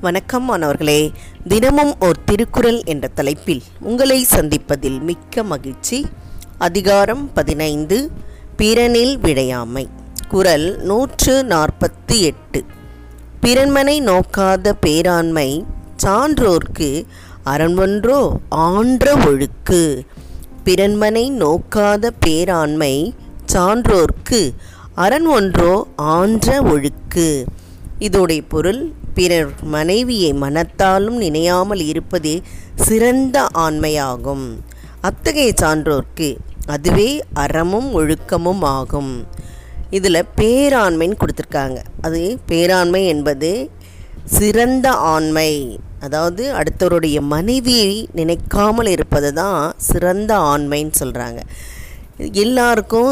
வணக்கம் மாணவர்களே. தினமும் ஓர் திருக்குறள் என்ற தலைப்பில் உங்களை சந்திப்பதில் மிக்க மகிழ்ச்சி. அதிகாரம் பதினைந்து பிறனில் விழையாமை குரல் நூற்று நாற்பத்தி எட்டு. பிறன்மனை நோக்காத பேராண்மை சான்றோர்க்கு அரண்மன்றோ ஆன்ற ஒழுக்கு. பிறன்மனை நோக்காத பேராண்மை சான்றோர்க்கு அரண் ஒன்றோ ஆன்ற ஒழுக்கு. இதோடைய பொருள் பிறர் மனைவியை மனத்தாலும் நினையாமல் இருப்பதே சிறந்த ஆண்மையாகும். அத்தகைய சான்றோர்க்கு அதுவே அறமும் ஒழுக்கமும் ஆகும். இதில் பேராண்மைன்னு கொடுத்துருக்காங்க. அது பேராண்மை என்பது சிறந்த ஆண்மை. அதாவது அடுத்தவருடைய மனைவியை நினைக்காமல் இருப்பது தான் சிறந்த ஆண்மைன்னு சொல்கிறாங்க எல்லாருக்கும்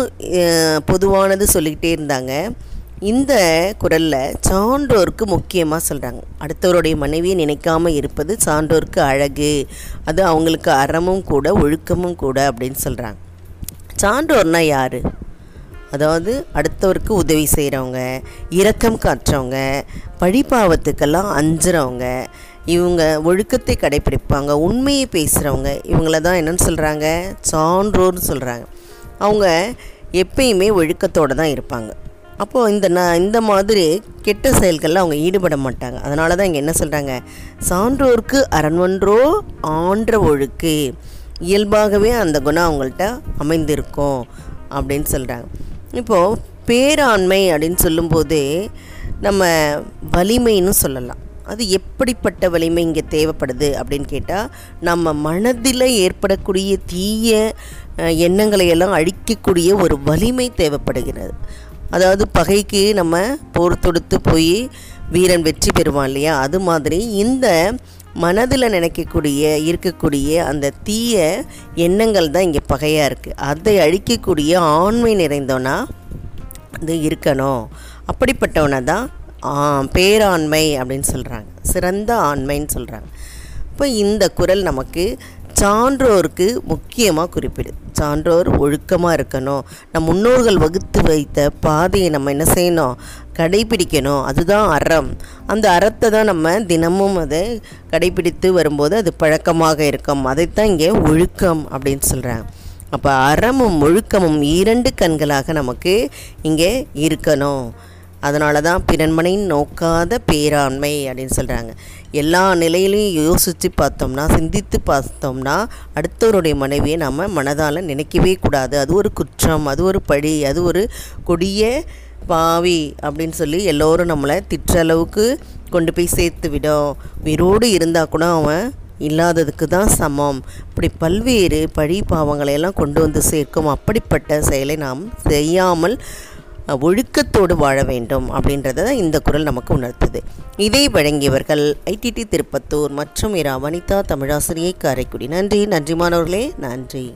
பொதுவானது சொல்லிக்கிட்டே இருந்தாங்க. இந்த குரலில் சான்றோருக்கு முக்கியமாக சொல்கிறாங்க அடுத்தவருடைய மனைவியை நினைக்காம இருப்பது சான்றோருக்கு அழகு. அது அவங்களுக்கு அறமும் கூட ஒழுக்கமும் கூட அப்படின்னு சொல்கிறாங்க சான்றோர்னா யார்? அதாவது அடுத்தவருக்கு உதவி செய்கிறவங்க இரக்கம் காற்றவங்க பழிபாவத்துக்கெல்லாம் அஞ்சுறவங்க இவங்க ஒழுக்கத்தை கடைப்பிடிப்பாங்க உண்மையை பேசுகிறவங்க இவங்கள தான் என்னன்னு சொல்கிறாங்க சான்றோர்னு சொல்கிறாங்க அவங்க எப்பயுமே ஒழுக்கத்தோடு தான் இருப்பாங்க. அப்போது இந்த ந இந்த மாதிரி கெட்ட செயல்களில் அவங்க ஈடுபட மாட்டாங்க. அதனால தான் இங்கே என்ன சொல்கிறாங்க சான்றோர்க்கு அரண்வன்றோ ஆன்ற ஒழுக்கு. இயல்பாகவே அந்த குணம் அவங்கள்ட்ட அமைந்திருக்கும் அப்படின்னு சொல்கிறாங்க இப்போது பேராண்மை அப்படின்னு சொல்லும்போது நம்ம வலிமைன்னு சொல்லலாம். அது எப்படிப்பட்ட வலிமை இங்கே தேவைப்படுது அப்படின்னு கேட்டால் நம்ம மனதில் ஏற்படக்கூடிய தீய எண்ணங்களை எல்லாம் அழிக்கக்கூடிய ஒரு வலிமை தேவைப்படுகிறது. அதாவது பகைக்கு நம்ம போர் தொடுத்து போய் வீரன் வெற்றி பெறுவான் இல்லையா? அது மாதிரி இந்த மனதில் நினைக்கக்கூடிய இருக்கக்கூடிய அந்த தீய எண்ணங்கள் தான் இங்கே பகையாக இருக்குது அதை அழிக்கக்கூடிய ஆண்மை நிறைந்தோன்னா அது இருக்கணும். அப்படிப்பட்டவனை தான் பேராண்மை அப்படின்னு சொல்கிறாங்க சிறந்த ஆண்மைன்னு சொல்கிறாங்க இப்போ இந்த குறள் நமக்கு சான்றோருக்கு முக்கியமாக குறிப்பிடு. சான்றோர் ஒழுக்கமாக இருக்கணும். நம் முன்னோர்கள் வகுத்து வைத்த பாதையை நம்ம என்ன செய்யணும்? கடைபிடிக்கணும். அதுதான் அறம். அந்த அறத்தை தான் நம்ம தினமும் அதை கடைபிடித்து வரும்போது அது பழக்கமாக இருக்கும். அதைத்தான் இங்கே ஒழுக்கம் அப்படின்னு சொல்கிறாங்க அப்போ அறமும் ஒழுக்கமும் இரண்டு கண்களாக நமக்கு இங்கே இருக்கணும். அதனால தான் பிறன்மனை நோக்காத பேராண்மை அப்படின்னு சொல்கிறாங்க எல்லா நிலையிலையும் யோசித்து பார்த்தோம்னா சிந்தித்து பார்த்தோம்னா அடுத்தவருடைய மனைவியை நம்ம மனதால் நினைக்கவே கூடாது. அது ஒரு குற்றம் அது ஒரு பழி அது ஒரு கொடிய பாவி அப்படின்னு சொல்லி எல்லோரும் நம்மளை திட்டுற அளவுக்கு கொண்டு போய் சேர்த்து விடும். உயிரோடு இருந்தால் கூட அவன் இல்லாததுக்கு தான் சமம். இப்படி பல்வேறு பழி பாவங்களை எல்லாம் கொண்டு வந்து சேர்க்கும். அப்படிப்பட்ட செயலை நாம் செய்யாமல் ஒழுக்கத்தோடு வாழ வேண்டும் அப்படின்றத இந்த குரல் நமக்கு உணர்த்துது. இதை வழங்கியவர்கள் ஐடிடி திருப்பத்தூர் மற்றும் இரா வனிதா தமிழாசிரியை காரைக்குடி. நன்றி நன்றி மாணவர்களே நன்றி.